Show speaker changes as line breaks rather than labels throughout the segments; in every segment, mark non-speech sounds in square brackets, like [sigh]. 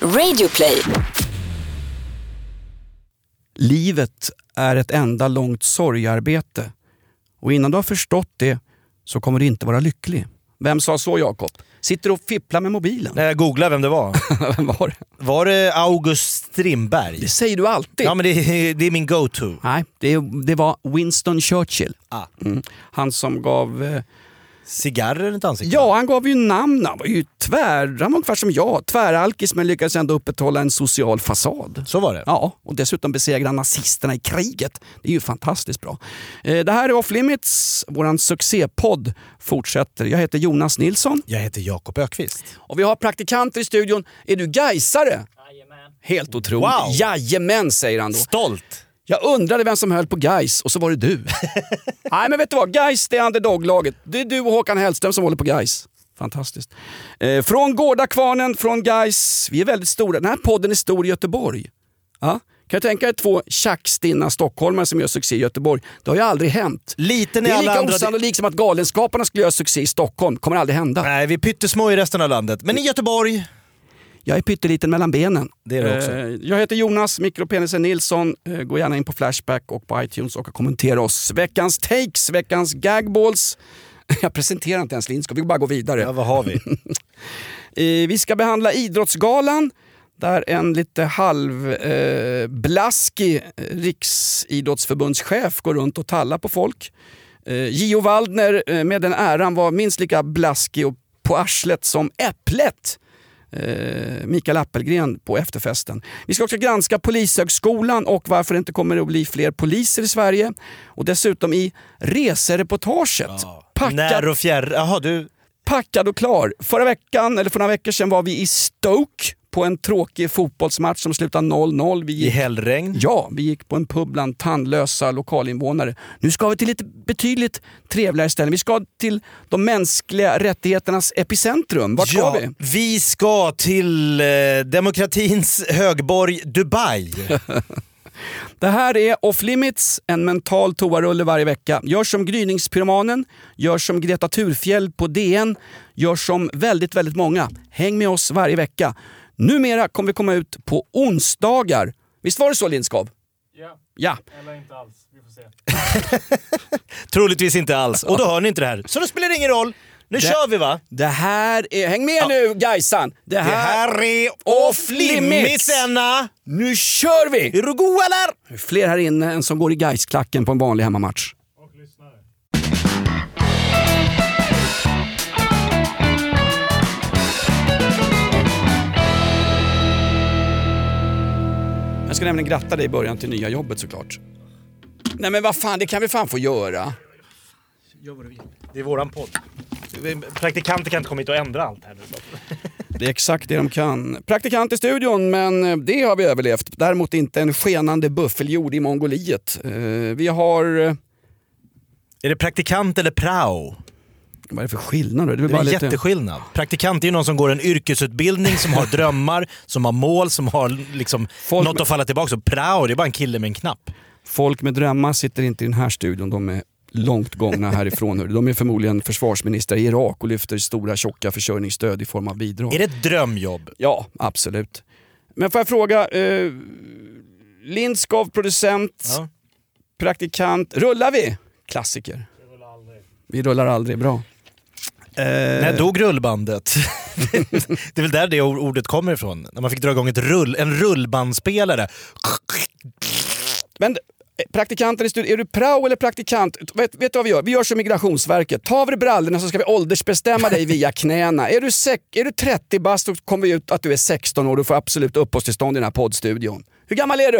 Radioplay.
Livet är ett enda långt sorgarbete. Och innan du har förstått det så kommer du inte vara lycklig. Vem sa så Jakob? Sitter du och fipplar med mobilen?
När jag googlade vem det var. [laughs]
Vem var det?
Var det August Strindberg?
Det säger du alltid.
Ja men det, är- det är min go-to.
Nej, det, det var Winston Churchill.
Ah.
Mm. Han som gav...
Cigarrer runt ansiktet?
ja, han gav ju namn. Han var ju tvär... Han var ungefär som jag. Tväralkis men lyckades ändå upprätthålla en social fasad.
Så var det.
Ja, och dessutom besegra nazisterna i kriget. Det är ju fantastiskt bra. Eh, Det här är Off Limits, vår succépodd fortsätter. Jag heter Jonas Nilsson
Jag heter Jakob Ökvist.
och vi har praktikanter i studion. Är du gaisare? Helt otroligt.
Wow.
Jajamän säger han då.
Stolt!
Jag undrade vem som höll på Gais och så var det du. [laughs] Nej men vet du vad, Gais det är underdog-laget. Det är du och Håkan Hellström som håller på Gais. Fantastiskt. Eh, från Gårdakvarnen, från Gais. Vi är väldigt stora. Den här podden är stor i Göteborg. Ja. Kan du tänka dig två tjackstinna stockholmare som gör succé i Göteborg? Det har ju aldrig hänt.
Liten
Det är lika
andra...
osannolikt som att Galenskaparna skulle göra succé i Stockholm. kommer aldrig hända.
Nej, vi är pyttesmå i resten av landet. Men i Göteborg,
Jag är pytteliten mellan benen.
det är det också.
Eh, Jag heter Jonas Mikropenisen Nilsson. Eh, Gå gärna in på Flashback och på iTunes och kommentera oss. Veckans takes, veckans gagballs. [laughs] Jag presenterar inte ens Lindskog, vi bara går vidare.
Ja, vad har vi? [laughs]
Eh, Vi ska behandla Idrottsgalan där en lite halvblaskig eh, eh, riksidrottsförbundschef går runt och tallar på folk. Eh, Gio Waldner eh, med den äran var minst lika blaskig och på arslet som Äpplet. Eh, Mikael Appelgren på efterfesten. Vi ska också granska Polishögskolan och varför det inte kommer att bli fler poliser i Sverige. Och dessutom i resereportaget. Packad
När och fjärr... Jaha, du...
packad och klar. Förra veckan, eller för några veckor sedan var vi i Stoke på en tråkig fotbollsmatch som slutade 0-0. Vi
I
gick,
hällregn.
ja, vi gick på en pub bland tandlösa lokalinvånare. Nu ska vi till ett betydligt trevligare ställe. Vi ska till de mänskliga rättigheternas epicentrum. Vart ska
ja,
vi?
vi ska till eh, demokratins högborg Dubai. [laughs]
Det här är Off Limits, en mental toarulle varje vecka. Gör som Gryningspyromanen, gör som Greta Thurfjell på DN, gör som väldigt, väldigt många. Häng med oss varje vecka. Numera kommer vi komma ut på onsdagar. Visst var det så Lindskov?
Ja,
Ja.
eller inte alls. Vi får se. [laughs]
Troligtvis inte alls. Och då hör ni inte det här. Så då spelar det ingen roll. Nu kör vi va?
Det här är... Häng med nu Gaisan! Det
Det
här...
här är
Off Limits. Nu kör vi!
Är du god eller?
Det är Fler här inne än som går i Gais-klacken på en vanlig hemmamatch. Jag ska nämligen gratta dig i början till nya jobbet såklart. Nej men vad fan, det kan vi fan få göra.
Det är våran podd. Praktikanter kan inte komma hit och ändra allt här nu.
Det är exakt det de kan. Praktikant i studion, men det har vi överlevt. Däremot inte en skenande buffeljord i Mongoliet. Eh, Vi har... eh,
Är det praktikant eller prao?
Vad är det för skillnad då? Det är,
Det är
bara
en
lite...
jätteskillnad. Praktikant är ju någon som går en yrkesutbildning, som har [laughs] drömmar, som har mål, som har liksom
Folk
något
med-
att falla tillbaka på. Prao, det är bara en kille med en knapp.
Folk med drömmar sitter inte i den här studion. De är långt gångna härifrån. [laughs] De är förmodligen försvarsministrar i Irak och lyfter stora tjocka försörjningsstöd i form av bidrag.
Är det ett drömjobb?
Ja, absolut. Men får jag fråga, eh, Lindskov, producent,
Ja.
praktikant. Rullar vi? Klassiker. Vi rullar aldrig, bra. Eh,
När dog rullbandet? [laughs] det är väl där det ordet kommer ifrån. När man fick dra igång ett rull, en rullbandspelare.
Men eh, praktikanten i studion, är du prao eller praktikant? Vet, vet du vad vi gör? Vi gör som Migrationsverket. Ta av dig brallorna så ska vi åldersbestämma dig via knäna. Är du, sek- är du 30 bast så kommer vi ut att du är 16 år och du får absolut uppehållstillstånd i den här poddstudion. Hur gammal är du?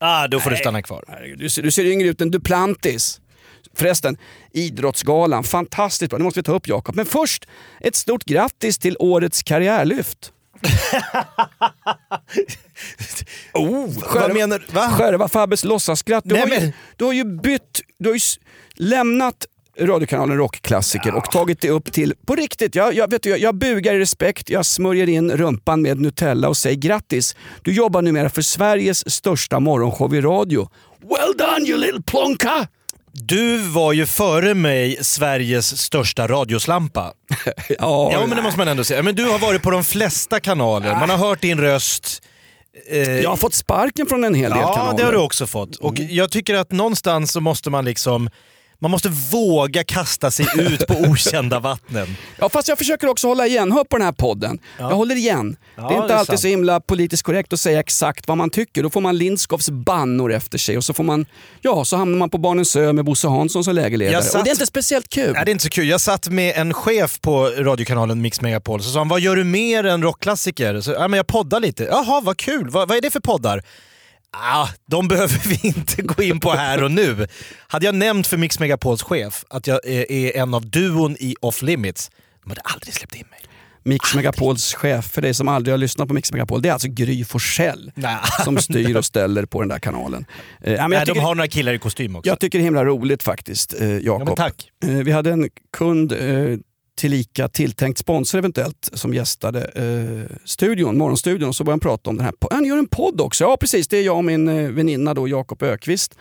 Ah, då får du stanna kvar.
Du ser, du ser yngre ut än Duplantis. Förresten, Idrottsgalan, fantastiskt bra. Det måste vi ta upp Jakob. Men först, ett stort grattis till årets karriärlyft. [laughs] oh,
Vad menar du? Va?
Skärva Fabbes låtsasskratt. Du,
Nej,
har ju-
men-
du har ju bytt, du har ju lämnat radiokanalen Rockklassiker och tagit det upp till, på riktigt, jag, jag, vet du, jag, jag bugar i respekt, jag smörjer in rumpan med Nutella och säger grattis. Du jobbar numera för Sveriges största morgonshow i radio. Well done you little plonka!
Du var ju före mig Sveriges största radioslampa. [laughs]
Ja,
Ja men det måste man ändå säga. Men du har varit på de flesta kanaler, man har hört din röst. Eh,
Jag har fått sparken från en hel del
ja,
kanaler.
det har du också fått. Och jag tycker att någonstans så måste man liksom man måste våga kasta sig ut på okända [laughs] vattnen.
Ja, fast jag försöker också hålla igen. Hör på den här podden. Jag håller igen.
Ja,
det är inte
det är
alltid
sant.
så himla politiskt korrekt att säga exakt vad man tycker. Då får man Lindskoffs bannor efter sig och så får man, ja, så hamnar man på Barnens ö med Bosse Hansson som lägerledare.
Satt-
Och det är inte speciellt kul.
Ja, det är inte så kul. Jag satt med en chef på radiokanalen Mix Megapol, så sa han “Vad gör du mer än rockklassiker?” så, ja, men “Jag poddar lite”. “Jaha, vad kul. Vad, vad är det för poddar?” Ah, de behöver vi inte gå in på här och nu. Hade jag nämnt för Mix Megapols chef att jag är, en av duon i Off Limits, de hade aldrig släppt in mig.
Mix Megapols chef, för dig som aldrig har lyssnat på Mix Megapol, det är alltså Gry Forssell som styr och ställer på den där kanalen. Eh, ja, men
Nej,
jag,
de
tycker,
har några killar i kostym också.
jag tycker det är himla roligt faktiskt, eh,
ja,
Jakob.
tack.
Eh, Vi hade en kund, eh, tillika tilltänkt sponsor eventuellt, som gästade eh, studion, morgonstudion och så började han prata om den här Han gör en podd också. Ja precis, det är jag och min eh, väninna då, Jakob Ökvist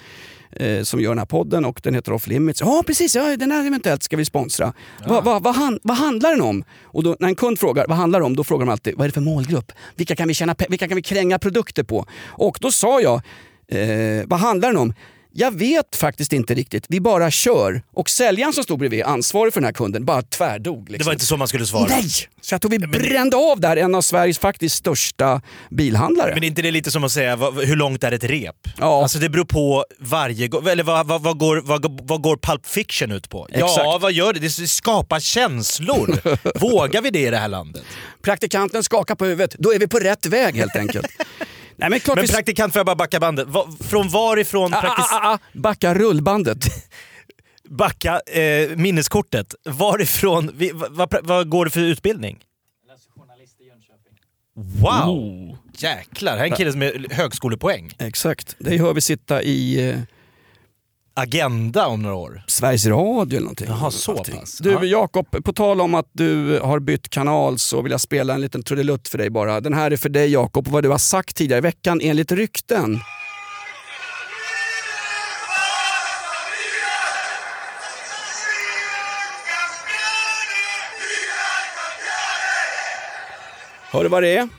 eh, som gör den här podden och den heter Off Limits. Ja precis, ja, den här eventuellt ska vi sponsra. Va, va, vad, han, vad handlar den om? Och då, när en kund frågar vad handlar det om, då frågar de alltid vad är det för målgrupp? Vilka kan vi, tjäna, vilka kan vi kränga produkter på? Och då sa jag, eh, vad handlar den om? Jag vet faktiskt inte riktigt, vi bara kör. Och säljaren som stod bredvid, ansvarig för den här kunden, bara tvärdog.
Det
Liksom.
var inte så man skulle svara.
Nej! Så jag tror vi brände av där en av Sveriges faktiskt största bilhandlare.
Men är inte det lite som att säga vad, hur långt är ett rep?
Ja.
Alltså det beror på varje gång. Eller vad, vad, vad, går, vad, vad går Pulp Fiction ut på? Ja,
Exakt.
vad gör det? Det skapar känslor. [laughs] Vågar vi det i det här landet?
Praktikanten skakar på huvudet, då är vi på rätt väg helt enkelt. Nej, men klart
Men
vi...
praktikant, får jag bara backa bandet? Va, från varifrån
Ah,
praktis...
ah, ah, ah. Backa rullbandet. [laughs]
Backa eh, minneskortet. Varifrån... Vi, vad, vad, vad går det för utbildning?
Jag läser journalist i Jönköping.
Wow!
Oh.
Jäklar, här är en kille som är högskolepoäng.
Exakt, det hör vi sitta i eh,
Agenda om några år.
Sveriges Radio eller någonting.
Jaha, så
Allting.
pass.
Du
Ja.
Jakob, på tal om att du har bytt kanal så vill jag spela en liten trudelutt för dig bara. Den här är för dig Jakob och vad du har sagt tidigare i veckan enligt rykten. Hör du vad det är?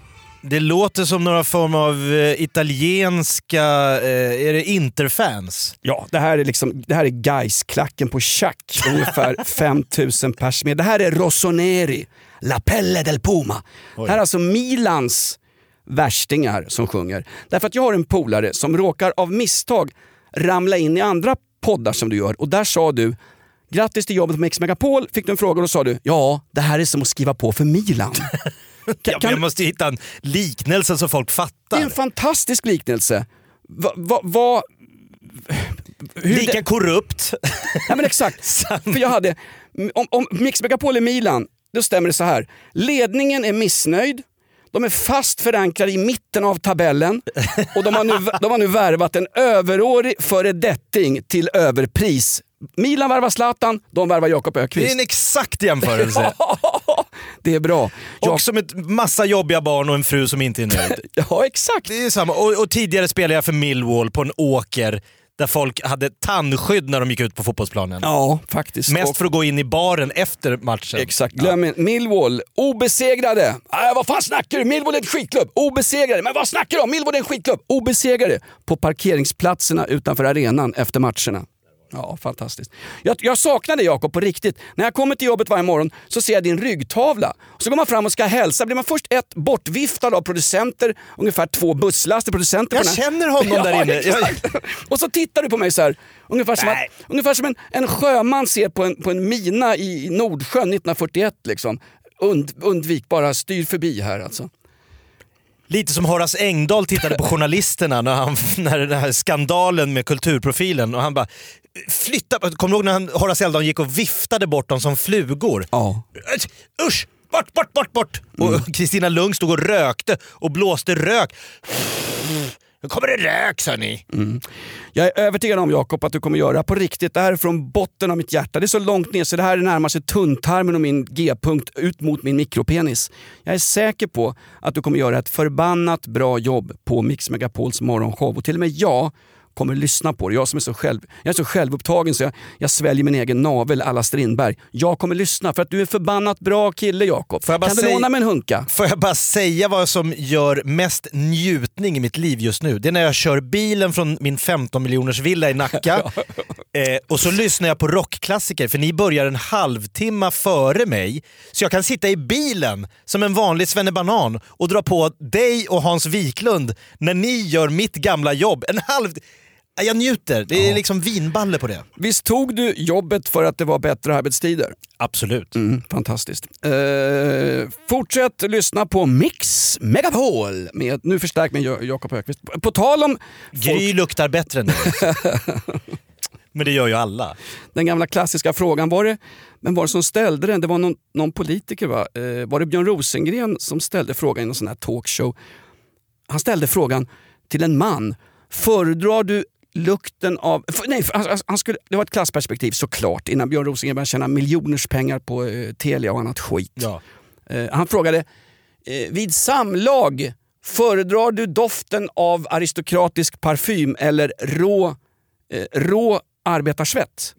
Det låter som några form av eh, italienska... Eh, är det Interfans?
Ja, det här är, liksom, det här är Gais-klacken på schack. Ungefär [laughs] 5000 pers med. Det här är Rossoneri, La Pelle del Puma. Det här är alltså Milans värstingar som sjunger. Därför att jag har en polare som råkar av misstag ramla in i andra poddar som du gör. Och där sa du, grattis till jobbet på Mix Megapol. Fick du en fråga och då sa du, ja det här är som att skriva på för Milan. [laughs]
Men
kan-
jag måste hitta en liknelse så folk
Det
fattar.
är en fantastisk liknelse. Va, va, va,
Lika
det-
korrupt.
Ja men exakt. [laughs] För jag hade, om, om Mix Megapol är Milan, då stämmer det så här. Ledningen är missnöjd, de är fast förankrade i mitten av tabellen och de har nu, [laughs] de har nu värvat en överårig föredetting till överpris. Milan värvar Zlatan, de värvar Jakob
Det är
Ökvist.
en exakt jämförelse. [laughs]
Det är bra. Jag,
Och som ett massa jobbiga barn och en fru som inte är nöjd. [laughs]
ja exakt.
Det är samma. Och, och tidigare spelade jag för Millwall på en åker där folk hade tandskydd när de gick ut på fotbollsplanen.
Ja faktiskt.
Mest
Och-
för att gå in i baren efter matchen.
Exakt, glöm inte. Millwall, obesegrade. Äh, vad fan snackar du? Millwall är en skitklubb. Obesegrade. Men vad snackar du om? Millwall är en skitklubb. Obesegrade. På parkeringsplatserna utanför arenan efter matcherna. Ja, fantastiskt. Jag, jag saknar dig Jakob på riktigt. När jag kommer till jobbet varje morgon så ser jag din ryggtavla. Och så går man fram och ska hälsa. Blir man först ett bortviftad av producenter, ungefär två busslaster producenter.
Jag känner honom [laughs] där inne.
exakt. [laughs] Och så tittar du på mig så här. Ungefär som, att, ungefär som en, en sjöman ser på en, på en mina i Nordsjön 1941. Liksom. Und, undvik, bara styr förbi här alltså.
Lite som Horace Engdahl tittade på [laughs] journalisterna när, han, när den här skandalen med kulturprofilen och han bara flytta Kommer du ihåg när han, Horace Engdahl gick och viftade bort dem som flugor?
Ja.
Usch! Bort, bort, bort, bort! Och Kristina Lugn stod och rökte och blåste rök. Nu kommer det rök sa ni.
Jag är övertygad om Jakob att du kommer göra på riktigt. Det här är från botten av mitt hjärta. Det är så långt ner så det här är närmar sig tunntarmen och min G-punkt ut mot min mikropenis. Jag är säker på att du kommer göra ett förbannat bra jobb på Mix Megapols morgonshow och till och med jag kommer lyssna på det. Jag som är så, själv, jag är så självupptagen så jag, jag sväljer min egen navel alla Strindberg. Jag kommer lyssna för att du är en förbannat bra kille Jakob. Kan du
säga-
låna mig en hunka?
Får jag bara säga vad som gör mest njutning i mitt liv just nu? Det är när jag kör bilen från min 15 miljoners villa i Nacka [laughs] eh, och så lyssnar jag på rockklassiker för ni börjar en halvtimme före mig. Så jag kan sitta i bilen som en vanlig svennebanan och dra på dig och Hans Wiklund när ni gör mitt gamla jobb. En halv... Jag njuter. Det är liksom vinballe på det.
Visst tog du jobbet för att det var bättre arbetstider?
Absolut.
Mm, fantastiskt. Eh, fortsätt lyssna på Mix Megapol med, nu förstärkt med Jakob Högqvist. På tal om
Gry luktar bättre än dig. [laughs] Men det gör ju alla.
den gamla klassiska frågan, var det, men var det som ställde den? Det var någon, någon politiker va? Eh, var det Björn Rosengren som ställde frågan i någon sån här talkshow? Han ställde frågan till en man. Föredrar du lukten av... För, nej, för, han, han skulle, det var ett klassperspektiv såklart innan Björn Rosengren började tjäna miljoners pengar på eh, Telia och annat skit.
Ja.
Eh, han frågade, eh, vid samlag, föredrar du doften av aristokratisk parfym eller rå, eh, rå arbetarsvett?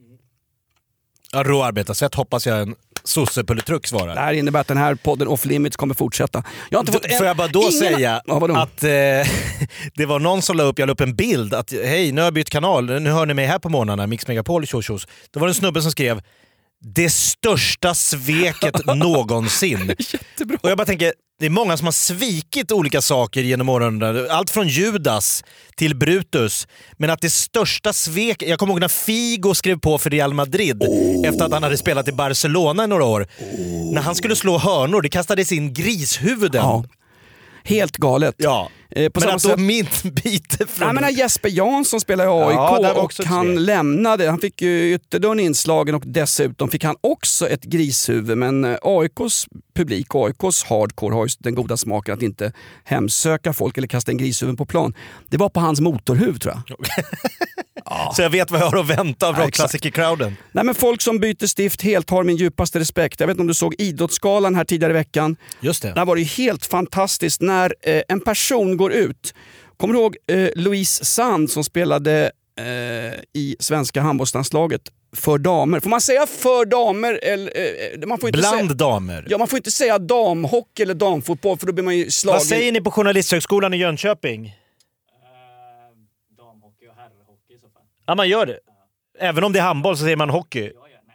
Ja, rå arbetarsvett hoppas jag en sossepolitruk
Det
svarar.
här innebär att den här podden Off Limits kommer fortsätta. Jag har inte fått en,
Får jag bara då
ingen-
säga
Ja,
att eh, [laughs] det var någon som la upp, jag la upp en bild att hej nu har jag bytt kanal, nu hör ni mig här på morgnarna, Mix Megapol, tjos tjos. Då var det en snubbe som skrev det största sveket [laughs] någonsin.
Jättebra.
Och jag bara tänker, det är många som har svikit olika saker genom åren. Allt från Judas till Brutus. Men att det största svek... Jag kommer ihåg när Figo skrev på för Real Madrid efter att han hade spelat i Barcelona i några år. När han skulle slå hörnor, det kastades in grishuvuden.
Ja. Helt galet.
Ja.
Eh, på
men att
sätt-
mitt bite från...
Nej, men när Jesper Jansson spelade i AIK
Ja,
och han
tre.
lämnade, han fick ju ytterdörren inslagen och dessutom fick han också ett grishuvud. Men eh, AIKs publik och AIKs hardcore har ju den goda smaken att inte hemsöka folk eller kasta en grishuvud på plan. Det var på hans motorhuv tror jag. [laughs] [laughs]
Så jag vet vad jag har att vänta av rockklassiker-crowden.
Nej, men folk som byter stift helt har min djupaste respekt. Jag vet inte om du såg Idrottsgalan här tidigare i veckan.
Just det.
Där var det ju helt fantastiskt när eh, en person går ut. Kommer du ihåg eh, Louise Sand som spelade eh, i svenska handbollslandslaget för damer? Får man säga för damer? Eller, eh, man, får inte
Bland
säga,
damer.
ja, man får inte säga damhockey eller damfotboll för då blir man ju slagen.
Vad säger ni på Journalisthögskolan i Jönköping?
Eh, damhockey och herrhockey i så fall.
Ja, man gör det. Även om det är handboll så säger man hockey.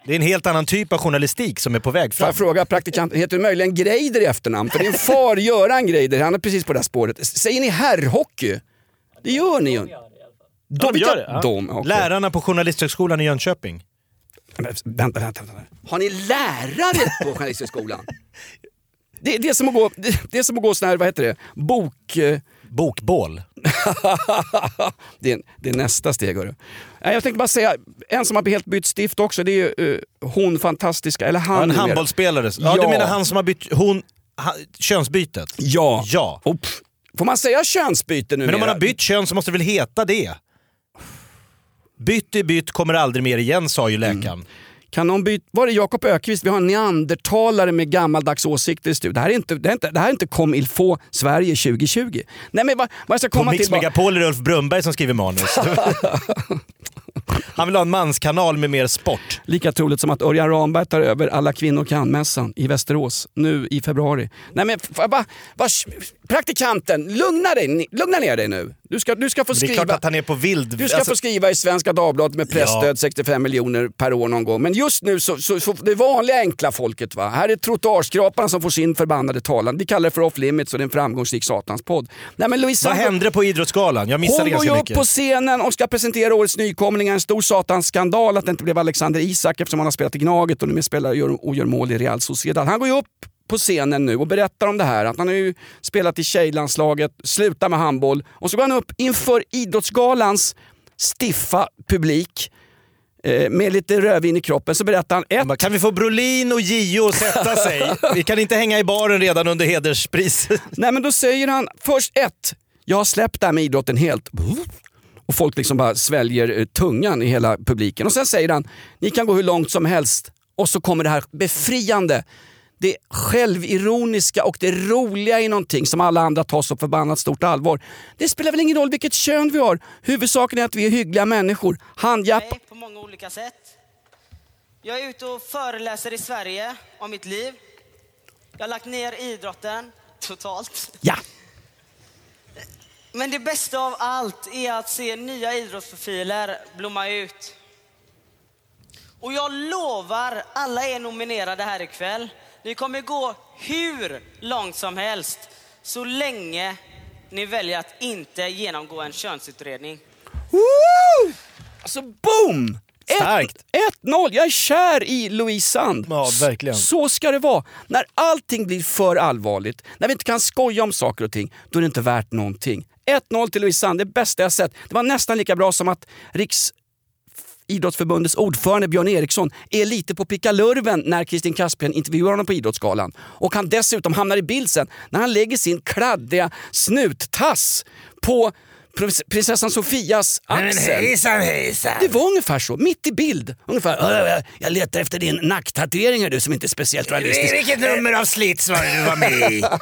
Det är en helt annan typ av journalistik som är på väg
Får
fram.
jag fråga praktikanten, heter du möjligen Greider i efternamn? För din far Göran Greider, han är precis på det här spåret. Säger ni herrhockey? Det gör ni ju.
De gör det i alla fall.
Ja, de
vilka-
gör det. Ja.
De, okej.
Lärarna på Journalisthögskolan i Jönköping.
Men, Vänta, vänta, vänta. Har ni lärare på Journalisthögskolan? [laughs] Det, det, är som att gå, det, det är som att gå sån här, vad heter det, bok...
Bokbål. [laughs]
det, är, det är nästa steg. Hörru. Jag tänkte bara säga, en som har helt bytt stift också, det är ju eh, hon fantastiska, eller han
Ja, en handbollsspelare. Ja,
Ja.
Du menar han som har bytt... Hon, ha, könsbytet?
Ja.
Ja.
Pff, får man säga könsbyte nu?
Men om man har bytt kön så måste det väl heta det? Bytt är bytt, kommer aldrig mer igen sa ju läkaren.
Kan någon byta? Var det Jakob Ökvist? Vi har en neandertalare med gammaldags åsikter i studion. Det här är inte, det är inte, det här är inte comme il faut Sverige 2020. Nej men vad, vad ska
På
komma
Mix
till... var-
Megapol är det Ulf Brunnberg som skriver manus. [laughs] Han vill ha en manskanal med mer sport.
Lika troligt som att Örjan Ramberg tar över Alla kvinnor kan-mässan i Västerås nu i februari. Nej men fa- va, va, praktikanten, lugna, dig, lugna ner dig nu. Du ska, du ska få
Det är klart
skriva.
att han är på vild...
Du ska
alltså,
få skriva i Svenska Dagbladet med pressstöd
Ja.
65 miljoner per år någon gång. Men just nu så, så, så det vanliga enkla folket. Va? Här är trottoarskraparna som får sin förbannade talan. Vi kallar det för off limits och det är en framgångsrik satanspodd. Nej, men Louise
Vad hände på Idrottsgalan? Jag missade
hon går
ganska
ju upp
mycket.
på scenen och ska presentera årets nykomlingar. En stor satans skandal att det inte blev Alexander Isak eftersom han har spelat i Gnaget och nu spelar och gör, och gör mål i Real Sociedad. Han går ju upp på scenen nu och berättar om det här. Att han har ju spelat i tjejlandslaget, slutar med handboll och så går han upp inför Idrottsgalans stiffa publik eh, med lite rödvin i kroppen så berättar han ett,
Bara, Kan vi få Brolin och Gio att sätta [laughs] sig? Vi kan inte hänga i baren redan under hederspriset. [laughs]
Nej men då säger han först ett, jag har släppt det här med idrotten helt. Och folk liksom bara sväljer eh, tungan i hela publiken. Och sen säger han, ni kan gå hur långt som helst. Och så kommer det här befriande. Det självironiska och det roliga i någonting som alla andra tar så förbannat stort allvar. Det spelar väl ingen roll vilket kön vi har. Huvudsaken är att vi är hyggliga människor. Handjapp...
på många olika sätt. Jag är ute och föreläser i Sverige om mitt liv. Jag har lagt ner idrotten totalt.
Ja!
Men det bästa av allt är att se nya idrottsprofiler blomma ut. Och jag lovar, alla är nominerade här ikväll. Ni kommer gå hur långt som helst så länge ni väljer att inte genomgå en könsutredning.
Woo! Alltså boom!
Starkt.
1-0, jag är kär i Louise Sand.
Ja, verkligen.
Så ska det vara. När allting blir för allvarligt, när vi inte kan skoja om saker och ting, då är det inte värt någonting. 1-0 till Louise Sand, det bästa jag sett. Det var nästan lika bra som att Riks idrottsförbundets ordförande Björn Eriksson är lite på pickalurven när Kristin Kaspien intervjuar honom på Idrottsgalan. Och han dessutom hamnar i bild sen när han lägger sin kladdiga snuttass på prinsessan Sofias axel.
hejsan!
Det var ungefär så, mitt i bild. Ungefär, "Äh, jag letar efter din nacktatueringar du som inte är speciellt realistisk.
Vilket nummer av Slits var det du var med i? [laughs]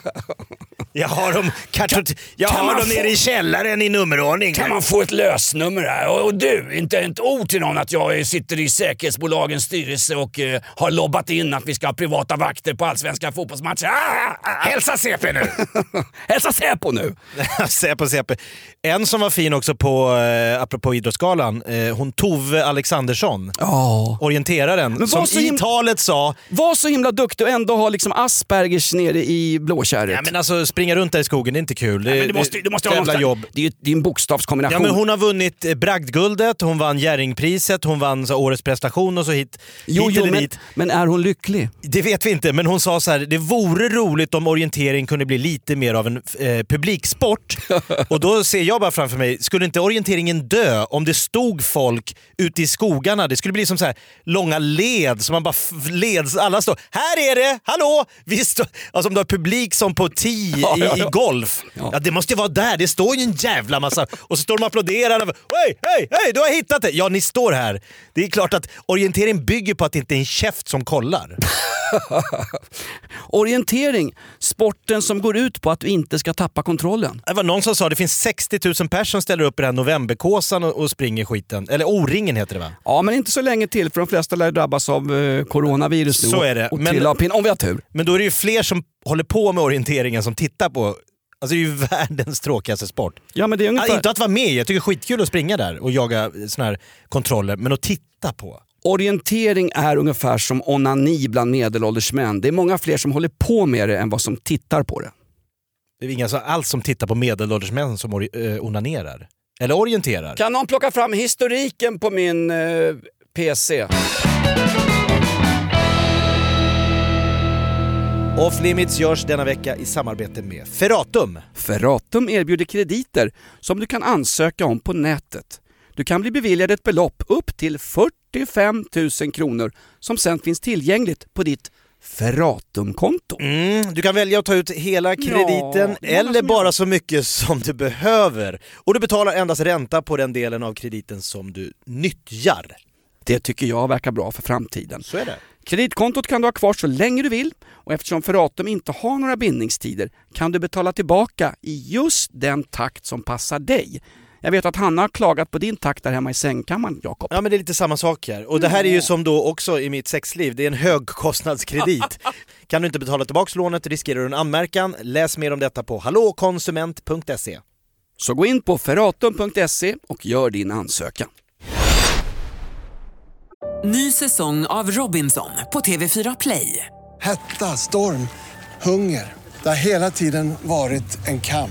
Jag har dem, kartot- jag
kan
har dem
få-
nere i källaren i nummerordning.
Kan man få ett lösnummer här? Och, och du, inte ett ord till någon att jag sitter i säkerhetsbolagens styrelse och eh, har lobbat in att vi ska ha privata vakter på allsvenska fotbollsmatcher. Ah, ah, ah.
Hälsa CP nu! [laughs]
Hälsa Säpo nu! [laughs]
CP, CP. En som var fin också på, eh, apropå Idrottsgalan, eh, hon Tove Alexandersson.
Ja.
Orienteraren, som
så
i
him-
talet sa
Var så himla duktig och ändå ha liksom Aspergers nere i blåkärret.
Ja, men alltså, springa runt där i skogen, det är inte kul. Det,
Nej, men du måste, du måste ha
jävla
någonstans-
jobb.
Det är ju det är en bokstavskombination.
Ja, men hon har vunnit eh, Bragdguldet, hon vann Jerringpriset, hon vann så, Årets prestation och så hit,
jo,
hit
jo,
eller
men,
dit.
men är hon lycklig?
Det vet vi inte, men hon sa så här: det vore roligt om orientering kunde bli lite mer av en eh, publiksport. [laughs] och då ser jag bara framför mig, skulle inte orienteringen dö om det stod folk ute i skogarna? Det skulle bli som så här långa led, så man bara leds, alla står “Här är det! Hallå!” vi står, Alltså om du har publik som på tee
Ja,
i,
ja.
i golf. Ja. det måste ju vara där, det står ju en jävla massa. Och så står de och applåderar. Hej, hej, hej, du har hittat det! Ja, ni står här. Det är klart att orientering bygger på att det inte är en käft som kollar. [laughs]
Orientering, sporten som går ut på att du inte ska tappa kontrollen.
Det var någon som sa att det finns 60 000 personer som ställer upp i den här novemberkåsan och, och springer skiten. Eller O-ringen heter det va?
Ja, men inte så länge till för de flesta lär drabbas av eh, coronavirus nu
Så
och-
är det.
och
Men-
trilla av pinn, om vi har tur.
Men då är det ju fler som håller på med orienteringen som tittar på. Alltså det är ju [laughs] världens tråkigaste sport.
Ja, men det är ungefär...
inte att vara med, jag tycker det är skitkul att springa där och jaga såna här kontroller, men att titta på.
Orientering är ungefär som onani bland medelålders män. Det är många fler som håller på med det än vad som tittar på det.
Det är inga så alls som tittar på medelålders män som eh, onanerar. Eller orienterar.
Kan någon plocka fram historiken på min eh, PC?
Off Limits görs denna vecka i samarbete med Ferratum.
Ferratum erbjuder krediter som du kan ansöka om på nätet. Du kan bli beviljad ett belopp upp till 45 000 kronor som sen finns tillgängligt på ditt Ferratumkonto.
Mm, du kan välja att ta ut hela krediten
många
eller bara så mycket som du behöver. Och du betalar endast ränta på den delen av krediten som du nyttjar.
Det tycker jag verkar bra för framtiden.
Så är det.
Kreditkontot kan du ha kvar så länge du vill och eftersom Ferratum inte har några bindningstider kan du betala tillbaka i just den takt som passar dig. Jag vet att Hanna har klagat på din takt där hemma i sängkammaren, Jakob.
Ja men det är lite samma sak här. Och det här är ju som då också i mitt sexliv, det är en högkostnadskredit. [laughs] kan du inte betala tillbaka lånet riskerar du en anmärkan. Läs mer om detta på hallåkonsument.se.
Så gå in på ferratum.se och gör din ansökan.
Ny säsong av Robinson på TV4 Play.
Hetta, storm, hunger. Det har hela tiden varit en kamp.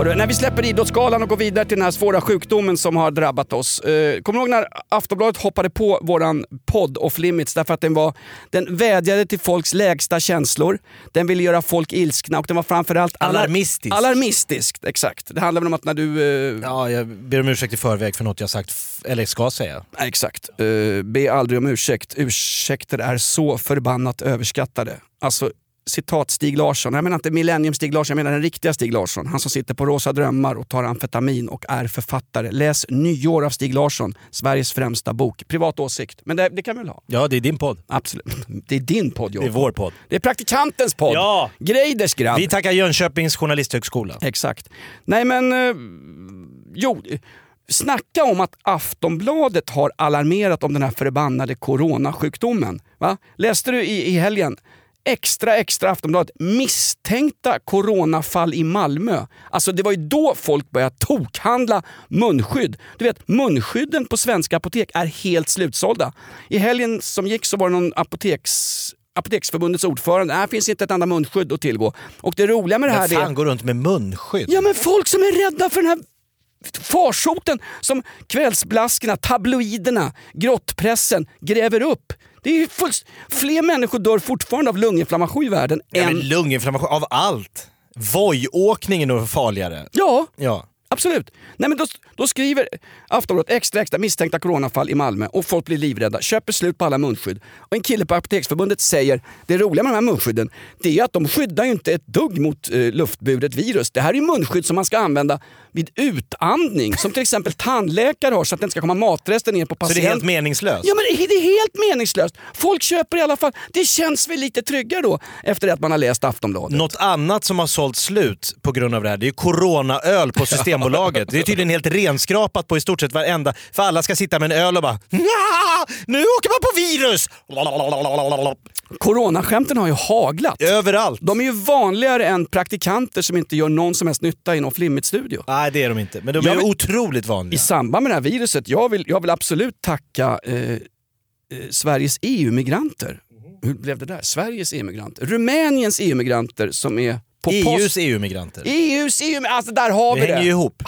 Hörru, när vi släpper Idrottsgalan och går vidare till den här svåra sjukdomen som har drabbat oss. Eh, kommer du ihåg när Aftonbladet hoppade på våran podd Off Limits därför att den, var, den vädjade till folks lägsta känslor, den ville göra folk ilskna och den var framförallt alar-
Alarmistisk.
Alarmistiskt, exakt. Det handlar väl om att när du... Eh,
Ja, jag ber om ursäkt i förväg för något jag sagt, eller ska säga.
Exakt. Uh, be aldrig om ursäkt. Ursäkter är så förbannat överskattade. Alltså, citat Stig Larsson. Jag menar inte Millennium Stig Larsson, jag menar den riktiga Stig Larsson. Han som sitter på Rosa Drömmar och tar amfetamin och är författare. Läs Nyår av Stig Larsson, Sveriges främsta bok. Privat åsikt, men det, det kan vi väl ha?
Ja, det är din podd.
Absolut. [laughs] Det är din podd
Det är vår podd.
Det är praktikantens podd.
Ja!
Greiders grabb.
Vi tackar Jönköpings journalisthögskola.
Exakt. Nej men, eh, jo. Snacka om att Aftonbladet har alarmerat om den här förbannade coronasjukdomen. Va? Läste du i, i helgen? Extra, extra Aftonbladet. Misstänkta coronafall i Malmö. Alltså det var ju då folk började tokhandla munskydd. Du vet, munskydden på svenska apotek är helt slutsålda. I helgen som gick så var det någon apoteks Apoteksförbundets ordförande, här finns inte ett enda munskydd att tillgå. Och det roliga med det här
Men
är...
fan går runt med munskydd?
Ja men folk som är rädda för den här farsoten som kvällsblaskorna, tabloiderna, grottpressen gräver upp. Det är ju fullt... Fler människor dör fortfarande av lunginflammation i världen
Ja,
än...
lunginflammation av allt. Vojåkningen är nog farligare.
Ja,
Ja.
Absolut. Nej, men då, då skriver Aftonbladet extra extra misstänkta coronafall i Malmö och folk blir livrädda, köper slut på alla munskydd. Och en kille på Apoteksförbundet säger det roliga med de här munskydden det är att de skyddar ju inte ett dugg mot eh, luftburet virus. Det här är ju munskydd som man ska använda vid utandning som till exempel tandläkare har så att det inte ska komma matrester ner på
Så det
patienten.
är helt meningslöst?
Ja men det är- helt meningslöst. Folk köper i alla fall. Det känns väl lite tryggare då efter att man har läst Aftonbladet.
Något annat som har sålt slut på grund av det här, det är coronaöl på [laughs] Systembolaget. Det är tydligen helt renskrapat på i stort sett varenda, för alla ska sitta med en öl och bara "Nja, nu åker man på virus!
Coronaskämten har ju haglat.
Överallt.
De är ju vanligare än praktikanter som inte gör någon som helst nytta i en off-limit-studio.
Nej det är de inte, men de är
men-
otroligt
I
vanliga.
samband med det här viruset, jag vill, jag vill absolut tacka eh, eh, Sveriges EU-migranter. Hur blev det där? Sveriges EU-migranter. Rumäniens EU-migranter som är på
EUs
post.
EU-migranter.
EUs EU, alltså där har
Det
vi
hänger ju
det.
ihop.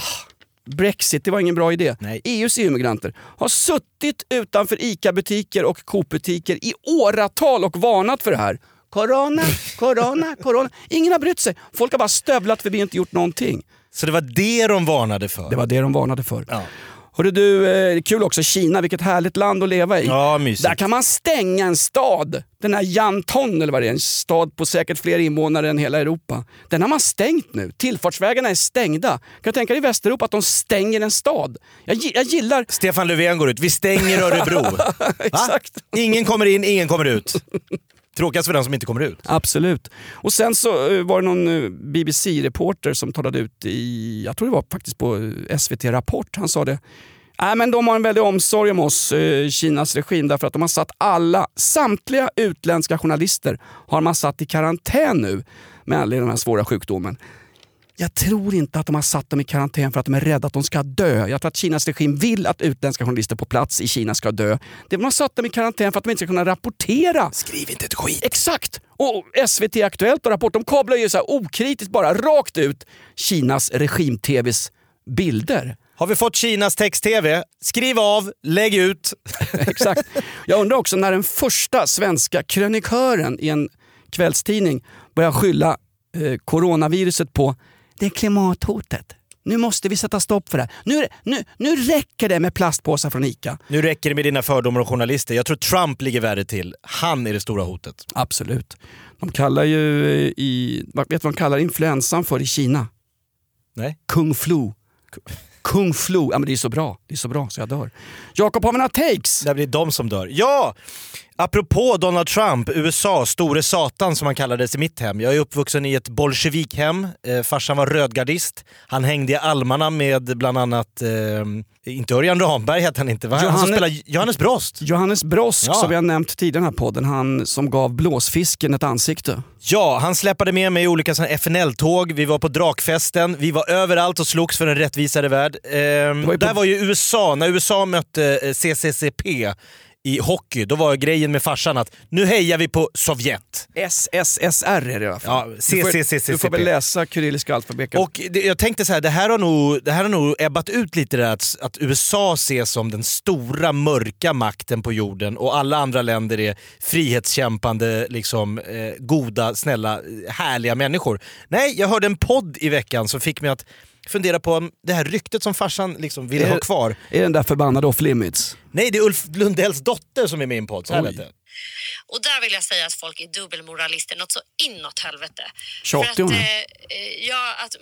Brexit, det var ingen bra idé.
Nej.
EUs EU-migranter har suttit utanför ICA-butiker och Coop-butiker i åratal och varnat för det här. Corona, corona, [laughs] corona. Ingen har brytt sig. Folk har bara stövlat förbi och inte gjort någonting.
Så det var det de varnade för?
Det var det de varnade för.
Ja.
Hörru du, eh, kul också, Kina, vilket härligt land att leva i.
Ja, mysigt.
Där kan man stänga en stad. Den här Yanton, eller vad det är, en stad på säkert fler invånare än hela Europa. Den har man stängt nu. Tillfartsvägarna är stängda. Kan du tänka dig i Västeuropa att de stänger en stad? Jag, jag gillar...
Stefan Löfven går ut, vi stänger Örebro. [laughs]
Exakt.
Ingen kommer in, ingen kommer ut. [laughs] Tråkigast för den som inte kommer ut.
Absolut. Och sen så eh, var det någon eh, BBC-reporter som talade ut i, jag tror det var faktiskt på eh, SVT Rapport, han sa det. Nej, men de har en väldig omsorg om oss, eh, Kinas regim, därför att de har satt alla, samtliga utländska journalister har man satt i karantän nu med anledning av den här svåra sjukdomen. Jag tror inte att de har satt dem i karantän för att de är rädda att de ska dö. Jag tror att Kinas regim vill att utländska journalister på plats i Kina ska dö. De har satt dem i karantän för att de inte ska kunna rapportera
Skriv inte ett skit.
Exakt! Och SVT Aktuellt och Rapport de kablar ju så här okritiskt bara rakt ut Kinas regim-tvs bilder.
Har vi fått Kinas text-tv? Skriv av, lägg ut. [laughs]
Exakt. Jag undrar också när den första svenska krönikören i en kvällstidning börjar skylla eh, coronaviruset på det är klimathotet. Nu måste vi sätta stopp för det. Nu, nu, nu räcker det med plastpåsar från ICA.
Nu räcker det med dina fördomar och journalister. Jag tror Trump ligger värre till. Han är det stora hotet.
Absolut. De kallar ju eh, i, vad- vet du vad de kallar influensan för i Kina?
Nej?
Kung flu. Kung flu. Ja, men det är så bra. Det är så bra så jag dör. Jakob, har vi några takes?
Det blir de som dör. Ja! Apropå Donald Trump, USA, store satan som han kallades i mitt hem. Jag är uppvuxen i ett bolsjevikhem. Eh, farsan var rödgardist. Han hängde i almarna med bland annat, eh, inte Örjan Ramberg hette han inte va? Han som
Johannes-
spelar Johannes Brost.
Johannes Brosk
Ja.
som vi har nämnt tidigare i den här podden. Han som gav blåsfisken ett ansikte.
Ja, han släpade med mig i olika FNL-tåg, vi var på drakfesten, vi var överallt och slogs för en rättvisare värld. Ehm,
var på-
Där var ju USA, när USA mötte eh, CCCP i hockey, då var grejen med farsan att nu hejar vi på Sovjet.
SSSR är det i alla fall.
Ja, CCCCP.
Du får väl läsa kyrilliska alfabetet.
Och jag tänkte så här, det här har nog, det här har nog ebbat ut lite det där att, att USA ses som den stora mörka makten på jorden och alla andra länder är frihetskämpande, liksom, eh, goda, snälla, eh, härliga människor. Nej, jag hörde en podd i veckan som fick mig att fundera på om det här ryktet som farsan liksom ville
Är-
ha kvar.
Är den där förbannade off limits?
Nej, det är Ulf Lundells dotter som är med i en podd. Så här lät det.
Och där vill jag säga att folk är dubbelmoralister något så inåt helvete.
Tjatig
För att, eh, eh, ja, att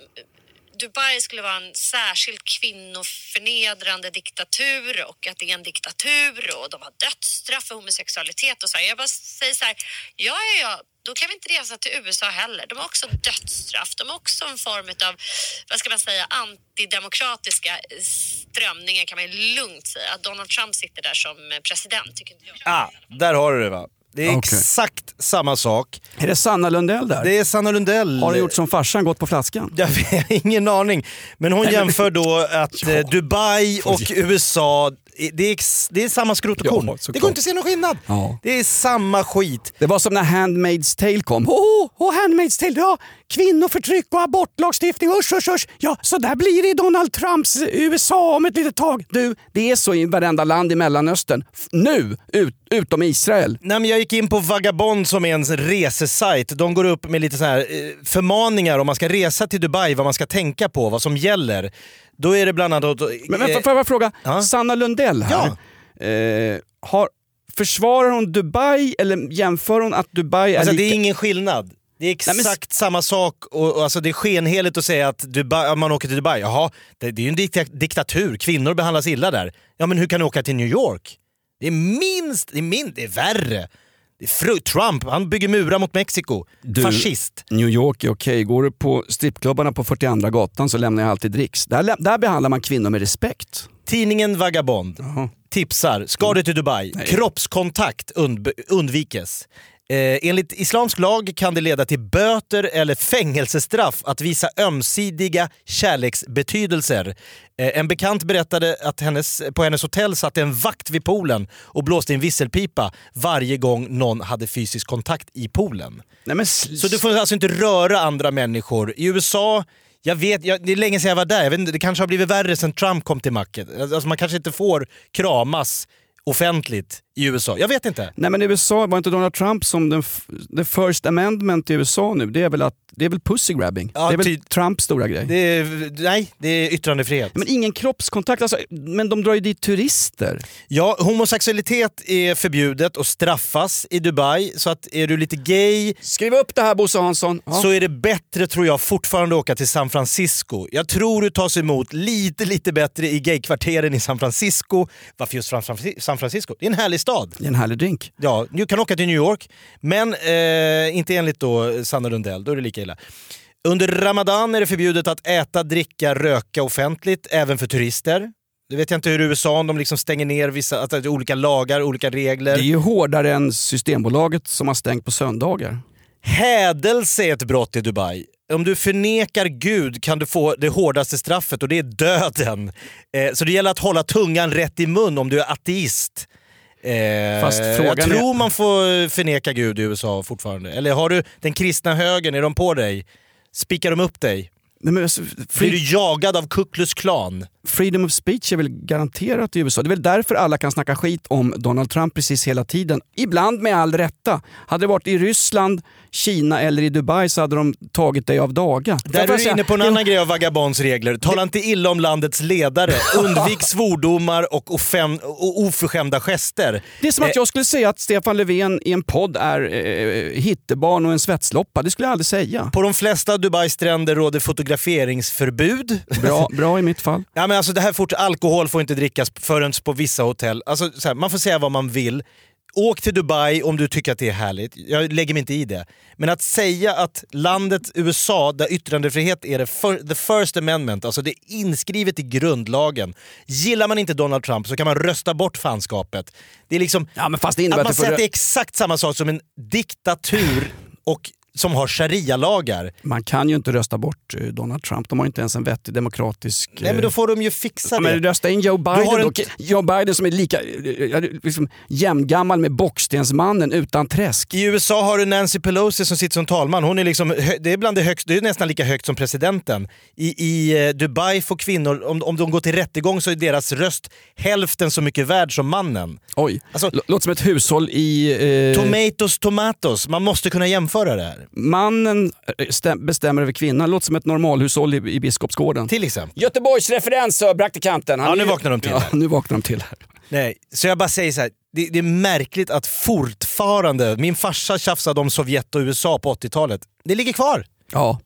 Dubai skulle vara en särskilt kvinnoförnedrande diktatur och att det är en diktatur och de har dödsstraff för homosexualitet och så här. Jag bara säger så här, ja, ja, ja, då kan vi inte resa till USA heller. De har också dödsstraff. De har också en form av, vad ska man säga, antidemokratiska eh, strömningar kan man ju lugnt säga. Att Donald Trump sitter där som eh, president tycker inte jag.
Ah, där har du det va. Det är
Okej.
exakt samma sak.
Är det Sanna Lundell där?
Det är Sanna Lundell.
Har du gjort som farsan, gått på flaskan?
Jag har ingen aning. Men hon
Nej, men-
jämför då att [laughs] eh, Dubai och. USA, det är, det är samma skrot och korn.
Ja,
det går inte att se någon skillnad.
Ja.
Det är samma skit.
Det var som när Handmaid's Tale kom. Åh, oh, oh, Handmaid's Tale, ja, kvinnoförtryck och abortlagstiftning, usch, usch, usch. Ja, så där blir det i Donald Trumps USA om ett litet tag. Du, det är så i varenda land i Mellanöstern. Nu, ut, utom Israel.
Nej, jag gick in på Vagabond som är en resesajt. De går upp med lite så här eh, förmaningar om man ska resa till Dubai, vad man ska tänka på, vad som gäller. Då är det bland annat... eh,
Men, men får jag bara fråga,
Ja.
Sanna Lundell här. Eh, har, försvarar hon Dubai eller jämför hon att Dubai är
Alltså,
lika...
det är ingen skillnad. Det är exakt
Nej, men-
samma sak och, och alltså det är skenheligt att säga att Dubai, om man åker till Dubai, jaha, det, det är ju en dikta- diktatur, kvinnor behandlas illa där. Ja men hur kan du åka till New York? Det är minst, det är, min, det är värre. Det är fru, Trump, han bygger murar mot Mexiko.
Du-
Fascist.
New York är okej. Går du på strippklubbarna på 42 gatan så lämnar jag alltid dricks. Där, där behandlar man kvinnor med respekt.
Tidningen Vagabond
Jaha.
tipsar, ska du till Dubai,
Nej.
kroppskontakt und, undvikes. Eh, enligt islamsk lag kan det leda till böter eller fängelsestraff att visa ömsidiga kärleksbetydelser. Eh, en bekant berättade att hennes, på hennes hotell satt en vakt vid poolen och blåste en visselpipa varje gång någon hade fysisk kontakt i poolen.
Nej, men
Så du får alltså inte röra andra människor. I USA, jag vet, jag, det är länge sedan jag var där, jag vet det kanske har blivit värre sedan Trump kom till makten. Alltså man kanske inte får kramas offentligt i USA. Jag vet inte.
Nej men i USA, var inte Donald Trump som den the first amendment i USA nu? Det är väl, att, det är väl pussy grabbing?
Ja,
det är väl Trumps stora grej?
Det är, nej, det är yttrandefrihet.
Men ingen kroppskontakt, alltså, men de drar ju dit turister.
Ja, homosexualitet är förbjudet och straffas i Dubai. Så att är du lite gay
Skriv upp det här Bosse Hansson. Ja.
så är det bättre tror jag fortfarande att åka till San Francisco. Jag tror du tas emot lite, lite bättre i gaykvarteren i San Francisco. Varför just San Franci- San Francisco? Det är en härlig stad.
Det är en härlig drink.
Ja, du kan åka till New York, men eh, inte enligt då Sanna Lundell, då är det lika illa. Under Ramadan är det förbjudet att äta, dricka, röka offentligt, även för turister. Det vet jag inte hur USA, om de liksom stänger ner vissa, att det är olika lagar, olika regler.
Det är ju hårdare än Systembolaget som har stängt på söndagar.
Hädelse är ett brott i Dubai. Om du förnekar Gud kan du få det hårdaste straffet och det är döden. Eh, så det gäller att hålla tungan rätt i mun om du är ateist. Eh,
Fast
jag
frågan är-
tror man får förneka Gud i USA fortfarande. Eller har du den kristna högern, är de på dig? Spikar de upp dig?
Nej, men, alltså,
Blir du jagad av Ku Klux Klan?
Freedom of speech är väl garanterat i USA. Det är väl därför alla kan snacka skit om Donald Trump precis hela tiden. Ibland med all rätta. Hade det varit i Ryssland, Kina eller i Dubai så hade de tagit dig av daga.
Där är du inne på en annan grej av Vagabonds regler. Tala inte illa om landets ledare. [laughs] Undvik svordomar och, offem- och oförskämda gester.
Det är som att
Eh,
jag skulle säga att Stefan Löfven i en podd är eh, hittebarn och en svetsloppa. Det skulle jag aldrig säga.
På de flesta av Dubais stränder råder fotograferingsförbud.
Bra, bra i mitt fall. [laughs]
Ja, men alltså det här fort, alkohol får inte drickas förrän på vissa hotell. Alltså, så här, man får säga vad man vill. Åk till Dubai om du tycker att det är härligt. Jag lägger mig inte i det. Men att säga att landet USA, där yttrandefrihet är det fir- the first amendment, alltså det är inskrivet i grundlagen. Gillar man inte Donald Trump så kan man rösta bort fanskapet. Det är liksom
Ja, men fast det innebär
att man säger att det är exakt samma sak som en diktatur och som har sharia-lagar.
Man kan ju inte rösta bort eh, Donald Trump. De har inte ens en vettig demokratisk...
Nej men då får de ju fixa
Ja,
det.
men rösta in Joe Biden,
en.
Joe Biden som är lika eh, liksom, jämngammal med Bockstensmannen utan träsk.
I USA har du Nancy Pelosi som sitter som talman. Hon är liksom, det, är bland det, högst, det är nästan lika högt som presidenten. I, i eh, Dubai får kvinnor, om, om de går till rättegång så är deras röst hälften så mycket värd som mannen.
Oj,
Alltså-
låter som ett hushåll i... Eh,
Tomatoes, tomatos. Man måste kunna jämföra det här.
Mannen eh, stäm- bestämmer över kvinnan. Låter som ett normalhushåll i, i Biskopsgården.
Till exempel.
Göteborgs referens, sa praktikanten. Han
Ja, nu vaknar de till
Ja, nu vaknar de till.
Nej, så jag bara säger så här. Det, det är märkligt att fortfarande, min farsa tjafsade om Sovjet och USA på 80-talet. Det ligger kvar.
Ja.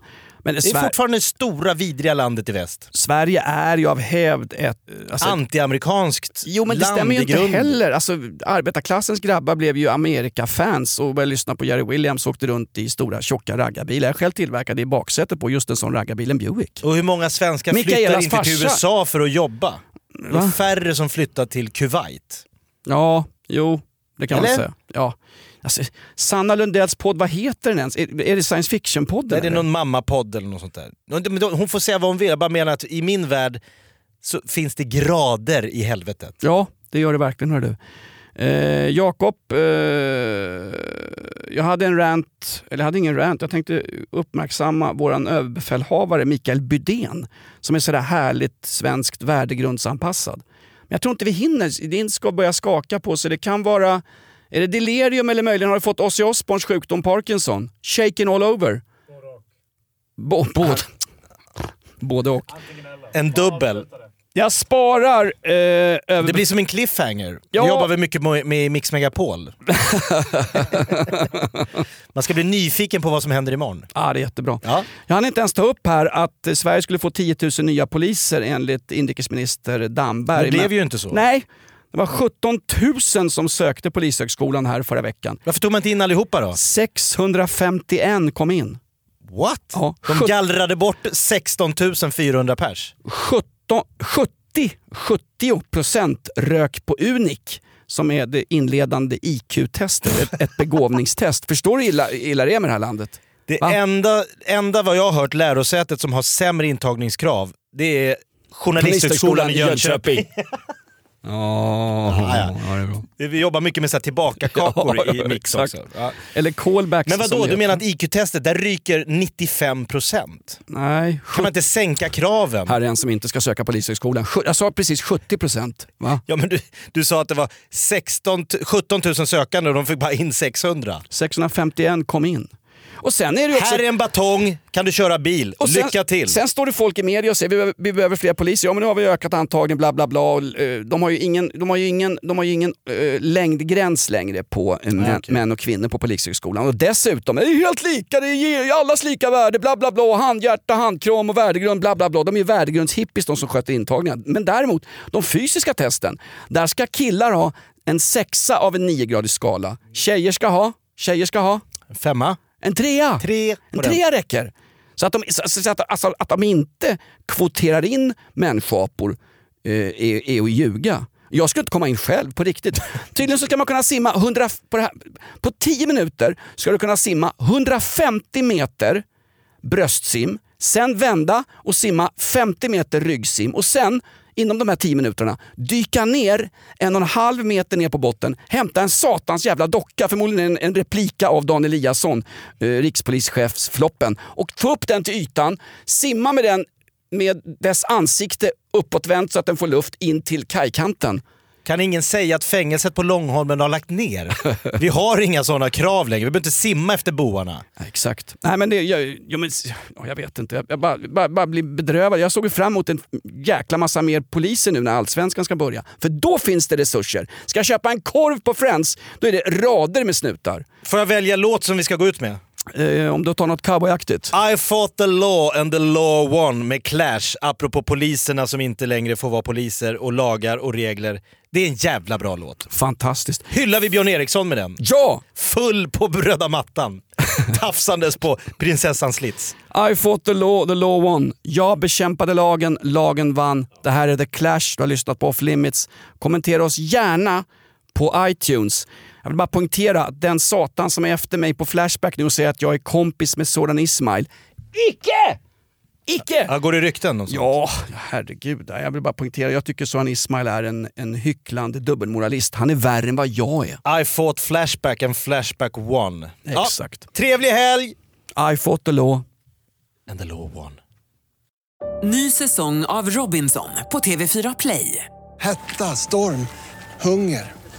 Men
Det är
Sver-
fortfarande det stora vidriga landet i väst.
Sverige är ju av hävd ett... Alltså,
Antiamerikanskt
Jo men det
land
stämmer ju inte heller. Alltså, arbetarklassens grabbar blev ju Amerika-fans och började lyssna på Jerry Williams och åkte runt i stora tjocka raggarbilar. Jag själv tillverkade i baksätet på just en sån raggarbil, en Buick.
Och hur många svenskar flyttar inte till
farsa.
USA för att jobba? Det är
Va?
färre som flyttar till Kuwait.
Ja, jo, det kan man
Eller?
säga. Ja. Alltså, Sanna Lundells podd, vad heter den ens? Är, är det science fiction-podden?
Är det
eller?
någon mammapodd eller något sånt där? Hon får säga vad hon vill, jag bara menar att i min värld så finns det grader i helvetet.
Ja, det gör det verkligen. Hör du. Eh, Jakob, eh, jag hade en rant, eller jag hade ingen rant, jag tänkte uppmärksamma våran överbefälhavare Mikael Bydén som är sådär härligt svenskt värdegrundsanpassad. Men jag tror inte vi hinner, din ska börja skaka på så det kan vara, är det delirium eller möjligen har du fått Ozzy Osbournes sjukdom Parkinson? Shaken all over? Både Både, [laughs] både och.
En dubbel.
Jag sparar eh, över...
Det blir som en cliffhanger.
Ja.
Det jobbar vi mycket med Mix Megapol. [laughs] Man ska bli nyfiken på vad som händer imorgon.
Ja, det är jättebra.
Ja.
Jag hann inte ens ta upp här att Sverige skulle få 10 000 nya poliser enligt inrikesminister Damberg.
Det blev
Men-
ju inte så.
Nej, det var 17 000 som sökte polishögskolan här förra veckan.
Varför tog man inte in allihopa då?
651 kom in.
What?
Ja,
De gallrade bort 16 400 pers.
17, 70, 70 procent rök på Unik som är det inledande IQ-testet, ett, ett [laughs] begåvningstest. Förstår du hur illa, illa det är med det här landet?
Det
Va?
enda, enda vad jag har hört lärosätet som har sämre intagningskrav, det är Journalisthögskolan i Jönköping. [laughs]
Ja,
ja.
ja, det.
Vi jobbar mycket med så här tillbakakakor [laughs]
Ja,
i mix
exakt.
också. Ja.
Eller callbacks
Men vadå, du menar att IQ-testet, där ryker 95%?
Nej,
Kan man inte sänka kraven?
här är en som inte ska söka polishögskolan. Jag sa precis 70 procent. Va?
Ja, men du, du sa att det var 16, t- 17 000 sökande och de fick bara in 600.
651 kom in. Och sen är det ju också...
Här är en batong, kan du köra bil?
sen,
Lycka till!
Sen står det folk i media och säger vi behöver, vi behöver fler poliser. Ja men nu har vi ökat antagningen, bla bla bla. Och, eh, De har ju ingen, de har ju ingen, de har ju ingen eh, längdgräns längre på eh, män, män och kvinnor på polishögskolan. Och dessutom, det är helt lika, det ger allas lika värde, bla bla bla. Handhjärta, handkram och värdegrund, bla bla bla. De är ju värdegrundshippies de som sköter intagningen. Men däremot, de fysiska testen, där ska killar ha en sexa av en niogradig skala. Tjejer ska ha, tjejer ska ha
Femma?
En trea.
Tre
En
den.
trea räcker. Så att de, så, att, alltså, att de inte kvoterar in människoapor eh, är, är att ljuga. Jag skulle inte komma in själv på riktigt. [laughs] Tydligen så ska man kunna simma 100, på, här, på 10 minuter ska du kunna simma 150 meter bröstsim, sen vända och simma 50 meter ryggsim och sen inom de här tio minuterna dyka ner en och en halv meter ner på botten, hämta en satans jävla docka, förmodligen en, en replika av Dan Eliasson, eh, rikspolischefsfloppen, och få upp den till ytan, simma med den med dess ansikte uppåtvänt så att den får luft in till kajkanten.
Kan ingen säga att fängelset på Långholmen har lagt ner? [laughs] Vi har inga sådana krav längre, vi behöver inte simma efter boarna.
Ja, Exakt. Nej, men det, jag, jag, men, ja, jag vet inte, jag, jag bara, bara, bara blir bedrövad. Jag såg fram emot en jäkla massa mer poliser nu när Allsvenskan ska börja. För då finns det resurser. Ska jag köpa en korv på Friends, då är det rader med snutar.
Får jag välja låt som vi ska gå ut med?
Eh, om du tar något cowboyaktigt.
I fought the law and the law won med Clash, apropå poliserna som inte längre får vara poliser och lagar och regler. Det är en jävla bra låt.
Fantastiskt.
Hyllar vi Björn Eriksson med den?
Ja!
Full på röda mattan. [laughs] Tafsandes på prinsessans slits.
I fought the law, the law won. Jag bekämpade lagen, lagen vann. Det här är The Clash, du har lyssnat på Off Limits. Kommentera oss gärna på iTunes. Jag vill bara poängtera att den satan som är efter mig på Flashback nu och säger att jag är kompis med Soran Ismail. Icke! Icke!
Ja, går det rykten om sånt?
Ja, herregud. Jag vill bara poängtera, jag tycker Soran Ismail är en, en hycklande dubbelmoralist. Han är värre än vad jag är.
I fought Flashback and Flashback won.
Exakt.
Ja, trevlig helg!
I fought the law.
And the law won.
Ny säsong av Robinson på TV4 Play.
Hetta, storm, hunger.